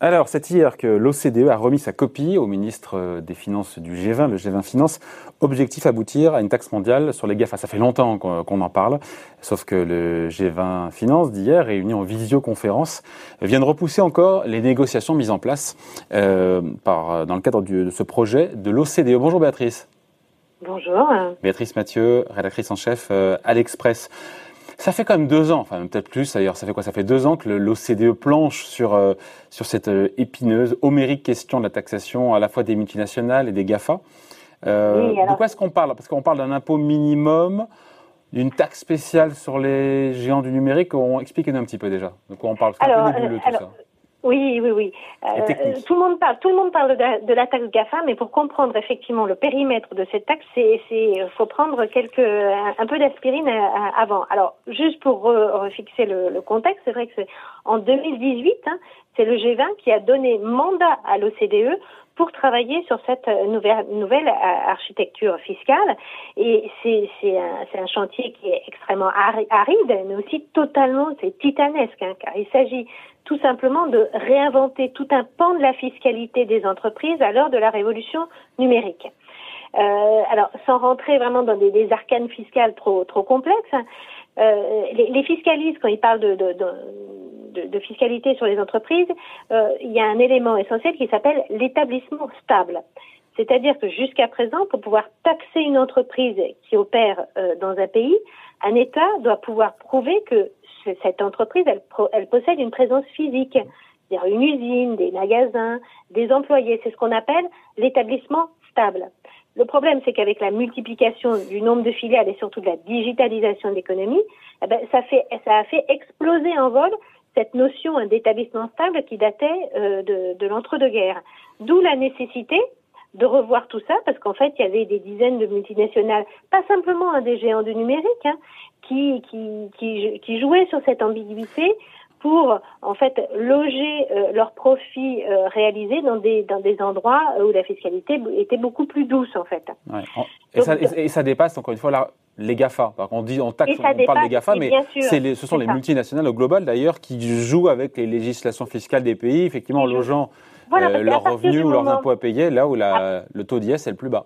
Alors, c'est hier que l'OCDE a remis sa copie au ministre des Finances du G20, le G20 Finance, objectif aboutir à une taxe mondiale sur les GAFA. Ça fait longtemps qu'on en parle, sauf que le G20 Finance d'hier, réuni en visioconférence, vient de repousser encore les négociations mises en place euh, dans le cadre de ce projet de l'OCDE. Bonjour Béatrice. Bonjour. Béatrice Mathieu, rédactrice en chef euh, à l'Express. Ça fait quand même deux ans, enfin peut-être plus d'ailleurs, ça fait quoi? Ça fait deux ans que l'OCDE planche sur, euh, sur cette euh, épineuse, homérique question de la taxation à la fois des multinationales et des GAFA. Euh, de quoi est-ce qu'on parle? Parce qu'on parle d'un impôt minimum, d'une taxe spéciale sur les géants du numérique. On explique un petit peu déjà. De quoi on parle un peu nébuleux tout ça. Oui, oui, oui. Euh, tout le monde parle, tout le monde parle de, la taxe GAFA, mais pour comprendre effectivement le périmètre de cette taxe, c'est, c'est, faut prendre quelques, un, peu d'aspirine euh, avant. Alors, juste pour refixer le, le contexte, c'est vrai que c'est en 2018, hein, c'est le G20 qui a donné mandat à l'OCDE pour travailler sur cette nouvelle, nouvelle architecture fiscale. Et c'est, un, un chantier qui est extrêmement aride, mais aussi totalement, c'est titanesque, hein, car il s'agit tout simplement de réinventer tout un pan de la fiscalité des entreprises à l'heure de la révolution numérique. Euh, alors, sans rentrer vraiment dans des, des arcanes fiscales trop trop complexes, hein, euh, les, les, fiscalistes, quand ils parlent de, de, de, de fiscalité sur les entreprises, euh, il y a un élément essentiel qui s'appelle l'établissement stable. C'est-à-dire que jusqu'à présent, pour pouvoir taxer une entreprise qui opère euh, dans un pays, un État doit pouvoir prouver que cette entreprise, elle, elle possède une présence physique, c'est-à-dire une usine, des magasins, des employés. C'est ce qu'on appelle l'établissement stable. Le problème, c'est qu'avec la multiplication du nombre de filiales et surtout de la digitalisation de l'économie, eh ben, ça, fait, a fait exploser en vol cette notion d'établissement stable qui datait euh, de, de l'entre-deux-guerres. D'où la nécessité de revoir tout ça, parce qu'en fait, il y avait des dizaines de multinationales, pas simplement un des géants du numérique, hein, qui jouaient sur cette ambiguïté pour en fait loger euh, leurs profits euh, réalisés dans des dans des endroits où la fiscalité était beaucoup plus douce en fait. Ouais. Et, ça, et, ça, dépasse encore une fois les GAFA. On dit on taxe, on parle des GAFA, mais les, ce sont les multinationales au global d'ailleurs qui jouent avec les législations fiscales des pays, effectivement en logeant euh, leurs revenus ou leurs impôts à payer là où la, ah. le taux d'IS est le plus bas.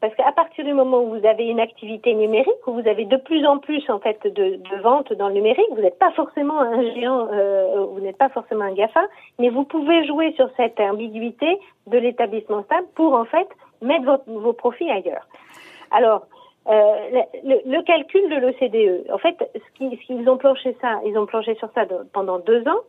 Parce qu'à partir du moment où vous avez une activité numérique, où vous avez de plus en plus en fait de, ventes dans le numérique, vous n'êtes pas forcément un géant, euh, vous n'êtes pas forcément un GAFA, mais vous pouvez jouer sur cette ambiguïté de l'établissement stable pour en fait mettre vos profits ailleurs. Alors, euh, le, le, calcul de l'OCDE, en fait, ce qu'ils ont planché ça, ils ont planché sur ça pendant deux ans.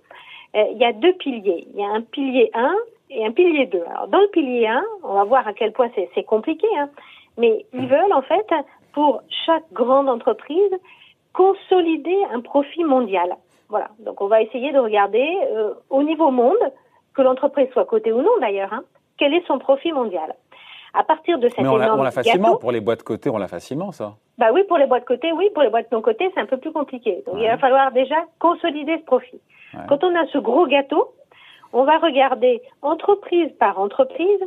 Euh, il y a deux piliers. Il y a un pilier 1 et un pilier 2. Alors, dans le pilier 1, on va voir à quel point c'est compliqué, hein, mais ils mmh. veulent, en fait, pour chaque grande entreprise, consolider un profit mondial. Voilà. Donc, on va essayer de regarder euh, au niveau monde, que l'entreprise soit cotée ou non d'ailleurs, hein, quel est son profit mondial. À partir de cette Mais on l'a facilement pour les boîtes cotées, on l'a facilement ça. Bah oui, pour les boîtes cotées, oui, pour les boîtes non cotées, c'est un peu plus compliqué. Donc il va falloir déjà consolider ce profit. Quand on a ce gros gâteau, on va regarder entreprise par entreprise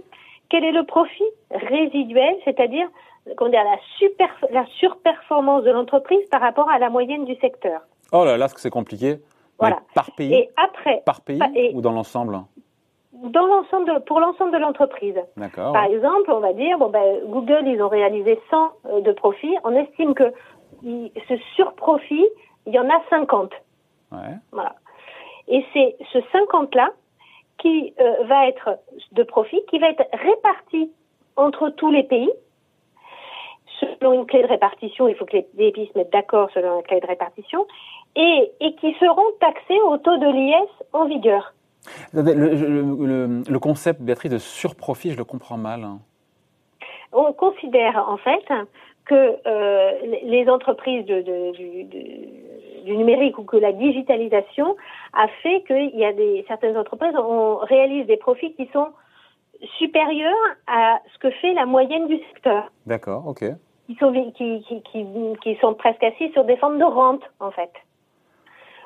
quel est le profit résiduel, c'est-à-dire la, super, la surperformance de l'entreprise par rapport à la moyenne du secteur. Oh là là, ce que c'est compliqué. Voilà. par pays. Et après. Par pays ou dans l'ensemble? Dans l'ensemble pour l'ensemble de l'entreprise. D'accord. Par exemple, on va dire bon ben Google ils ont réalisé 100 euh, de profit, on estime que ce surprofit, il y en a 50. Ouais. Voilà. Et c'est ce 50 là qui euh, va être de profit qui va être réparti entre tous les pays selon une clé de répartition, il faut que les pays se mettent d'accord selon la clé de répartition, et, et qui seront taxés au taux de l'IS en vigueur. Le, concept, Béatrice, de surprofit, je le comprends mal. Hein. On considère en fait que euh, les entreprises de, du, numérique ou que la digitalisation a fait qu'il y a des certaines entreprises on réalise des profits qui sont supérieurs à ce que fait la moyenne du secteur. D'accord, ok. Qui sont, qui, qui, qui, qui sont presque assis sur des formes de rente en fait.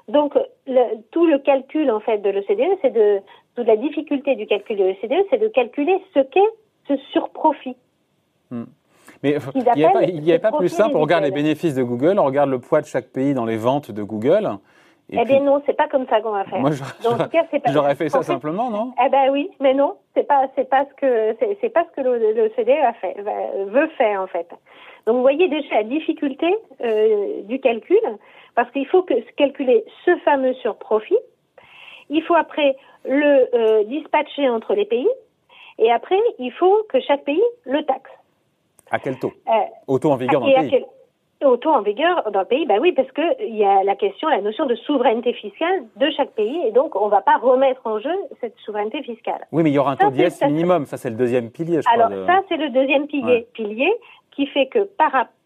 Donc, le, tout le calcul, en fait, de l'OCDE, c'est de, toute la difficulté du calcul de l'OCDE, c'est de calculer ce qu'est ce surprofit. Hmm. Mais il n'y a pas, plus simple. On regarde les bénéfices de Google, on regarde le poids de chaque pays dans les ventes de Google. eh bien non, c'est pas comme ça qu'on va faire. Moi, j'aurais fait ça simplement, non? Eh ben oui, mais non, c'est pas, c'est pas ce que, c'est pas ce que l'OCDE a fait, veut faire en fait. Donc vous voyez déjà la difficulté euh, du calcul, parce qu'il faut que calculer ce fameux surprofit. Il faut après le euh, dispatcher entre les pays, et après il faut que chaque pays le taxe. À quel taux? Euh, Au taux en vigueur dans le pays au taux en vigueur dans le pays, bah oui, parce que il y a la question, la notion de souveraineté fiscale de chaque pays, et donc on ne va pas remettre en jeu cette souveraineté fiscale. Oui, mais il y aura un taux d'IS minimum, ça c'est le deuxième pilier. Je Alors ça c'est le deuxième pilier, pilier qui fait que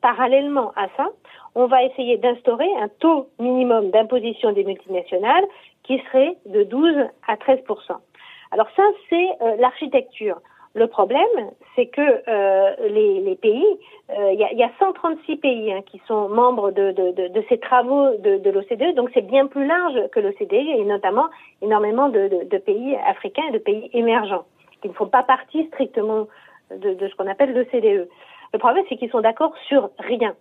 parallèlement à ça, on va essayer d'instaurer un taux minimum d'imposition des multinationales qui serait de 12 à 13% Alors ça, c'est euh, l'architecture. Le problème, c'est que euh, les, pays, euh, il y, a, y, a, 136 pays hein, qui sont membres de, ces travaux de, de l'OCDE, donc c'est bien plus large que l'OCDE et notamment énormément de, pays africains et de pays émergents qui ne font pas partie strictement de, ce qu'on appelle l'OCDE. Le problème, c'est qu'ils sont d'accord sur rien.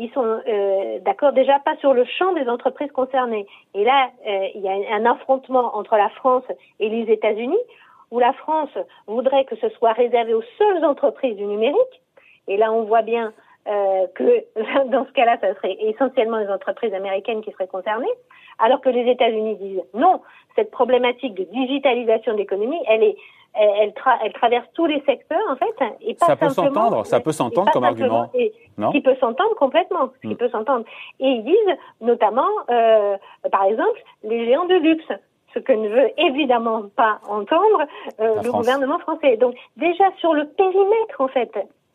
Ils sont euh, d'accord déjà pas sur le champ des entreprises concernées. Et là, il y a un affrontement entre la France et les États-Unis, où la France voudrait que ce soit réservé aux seules entreprises du numérique. Et là, on voit bien euh, que dans ce cas-là, ça serait essentiellement les entreprises américaines qui seraient concernées, alors que les États-Unis disent non, cette problématique de digitalisation de l'économie, elle est elle, elle, traverse tous les secteurs en fait et pas ça peut s'entendre ça peut s'entendre comme argument et, non qui peut s'entendre complètement qui hmm. peut s'entendre et ils disent notamment euh, par exemple les géants de luxe ce que ne veut évidemment pas entendre euh, le gouvernement français donc déjà sur le périmètre en fait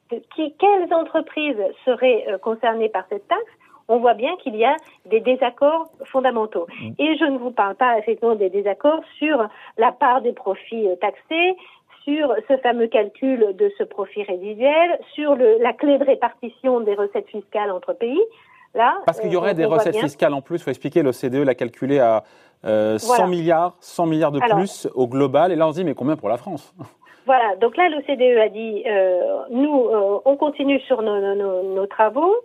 qui, quelles entreprises seraient euh, concernées par cette taxe on voit bien qu'il y a des désaccords fondamentaux. Mm. Et je ne vous parle pas effectivement des désaccords sur la part des profits euh, taxés, sur ce fameux calcul de ce profit résiduel, sur le, la clé de répartition des recettes fiscales entre pays. Là, Parce qu'il y aurait des recettes fiscales en plus, il faut expliquer, l'OCDE l'a calculé à 100 euh, milliards, 100 milliards de plus au global, et là on se dit mais combien pour la France? Voilà, donc là l'OCDE a dit, nous on continue sur nos, nos, nos travaux,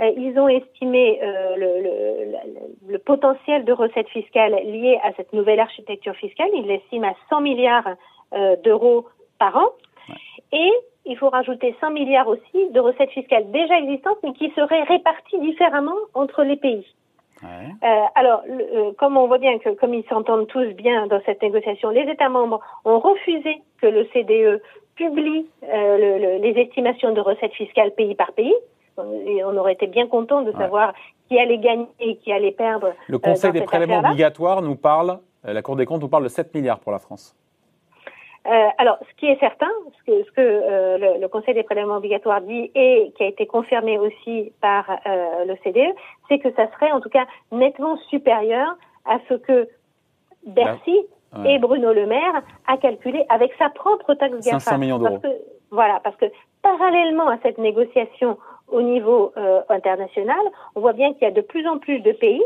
euh, ils ont estimé euh, le, le, potentiel de recettes fiscales liées à cette nouvelle architecture fiscale. Ils l'estiment à 100 milliards euh, d'euros par an. Et il faut rajouter 100 milliards aussi de recettes fiscales déjà existantes, mais qui seraient réparties différemment entre les pays. Euh, alors, comme on voit bien que, comme ils s'entendent tous bien dans cette négociation, les États membres ont refusé que le CDE publie les estimations de recettes fiscales pays par pays on aurait été bien content de savoir qui allait gagner et qui allait perdre. Le Conseil des prélèvements obligatoires nous parle, euh, la Cour des comptes nous parle de 7 milliards pour la France. Euh, alors, ce qui est certain, ce que, ce que euh, le, Conseil des prélèvements obligatoires dit et qui a été confirmé aussi par le CDE, c'est que ça serait en tout cas nettement supérieur à ce que Bercy et Bruno Le Maire a calculé avec sa propre taxe GAFA. 500 millions d'euros. Voilà, parce que parallèlement à cette négociation au niveau euh, international, on voit bien qu'il y a de plus en plus de pays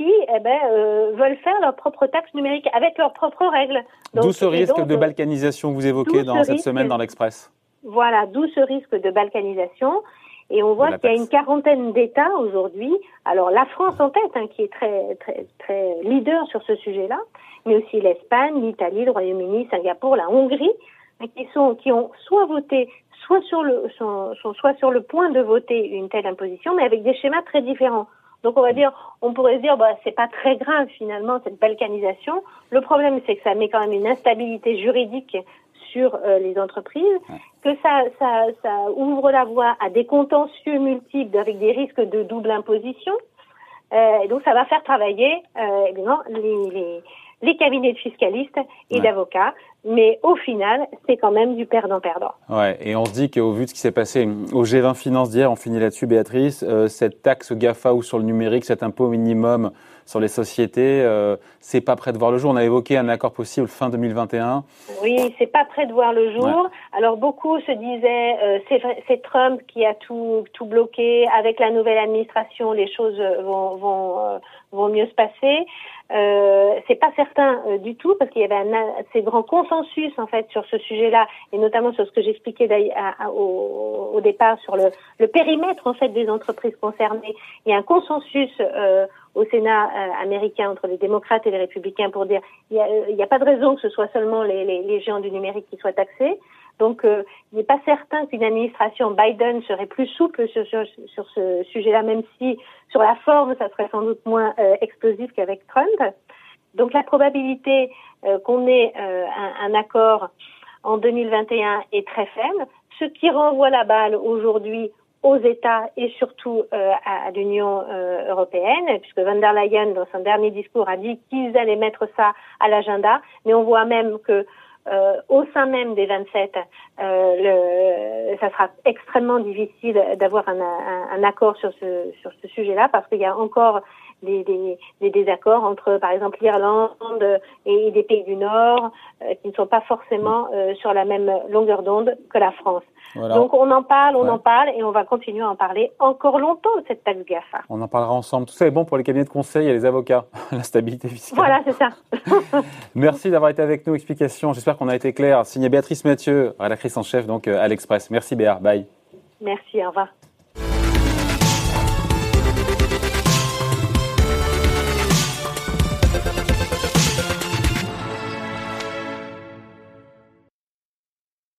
qui eh ben, euh, veulent faire leur propre taxe numérique avec leurs propres règles. D'où ce risque de balkanisation que vous évoquez dans cette semaine dans l'Express. Voilà, d'où ce risque de balkanisation. Et on voit qu'il y a une quarantaine d'États aujourd'hui. Alors la France en tête, hein, qui est très très très leader sur ce sujet-là, mais aussi l'Espagne, l'Italie, le Royaume-Uni, Singapour, la Hongrie, hein, qui sont qui ont soit voté soit sur le, sont, soit sur le point de voter une telle imposition, mais avec des schémas très différents. Donc on va dire, on pourrait se dire, bah, c'est pas très grave finalement cette balkanisation. Le problème, c'est que ça met quand même une instabilité juridique sur euh, les entreprises, que ça, ça, ça ouvre la voie à des contentieux multiples avec des risques de double imposition. Euh, et donc ça va faire travailler euh, évidemment les, les, les cabinets de fiscalistes et d'avocats. Mais au final, c'est quand même du perdant-perdant. Ouais, et on se dit qu'au vu de ce qui s'est passé au G20 Finance d'hier, on finit là-dessus, Béatrice, euh, cette taxe GAFA ou sur le numérique, cet impôt minimum sur les sociétés, euh, c'est pas prêt de voir le jour. On a évoqué un accord possible fin 2021. Oui, c'est pas prêt de voir le jour. Alors beaucoup se disaient, euh, c'est Trump qui a tout, tout bloqué. Avec la nouvelle administration, les choses vont, vont, euh, vont mieux se passer. Euh, c'est pas certain euh, du tout parce qu'il y avait un assez grand consensus en fait sur ce sujet-là, et notamment sur ce que j'expliquais au, au, départ sur le, le, périmètre en fait des entreprises concernées. Il y a un consensus euh, au Sénat euh, américain entre les démocrates et les républicains pour dire il n'y a, a, pas de raison que ce soit seulement les, les, les géants du numérique qui soient taxés. Donc, euh, il n'est pas certain qu'une administration Biden serait plus souple sur, sur, sur ce sujet-là, même si sur la forme, ça serait sans doute moins euh, explosif qu'avec Trump. Donc, la probabilité euh, qu'on ait un, un, accord en 2021 est très faible, ce qui renvoie la balle aujourd'hui aux États et surtout à, à l'Union européenne, puisque van der Leyen, dans son dernier discours, a dit qu'ils allaient mettre ça à l'agenda, mais on voit même que euh, au sein même des 27, euh, le, ça sera extrêmement difficile d'avoir un, un, un, accord sur ce, sur ce sujet-là parce qu'il y a encore des, des, des, désaccords entre, par exemple, l'Irlande et des pays du Nord euh, qui ne sont pas forcément sur la même longueur d'onde que la France. Donc on en parle, on en parle et on va continuer à en parler encore longtemps de cette taxe GAFA. On en parlera ensemble. Tout ça est bon pour les cabinets de conseil et les avocats, la stabilité fiscale. Voilà, c'est ça. Merci d'avoir été avec nous. Explication. J'espère qu'on a été clair. Signé Béatrice Mathieu, rédactrice en chef donc euh, à l'Express. Merci Béa. Bye. Merci. Au revoir.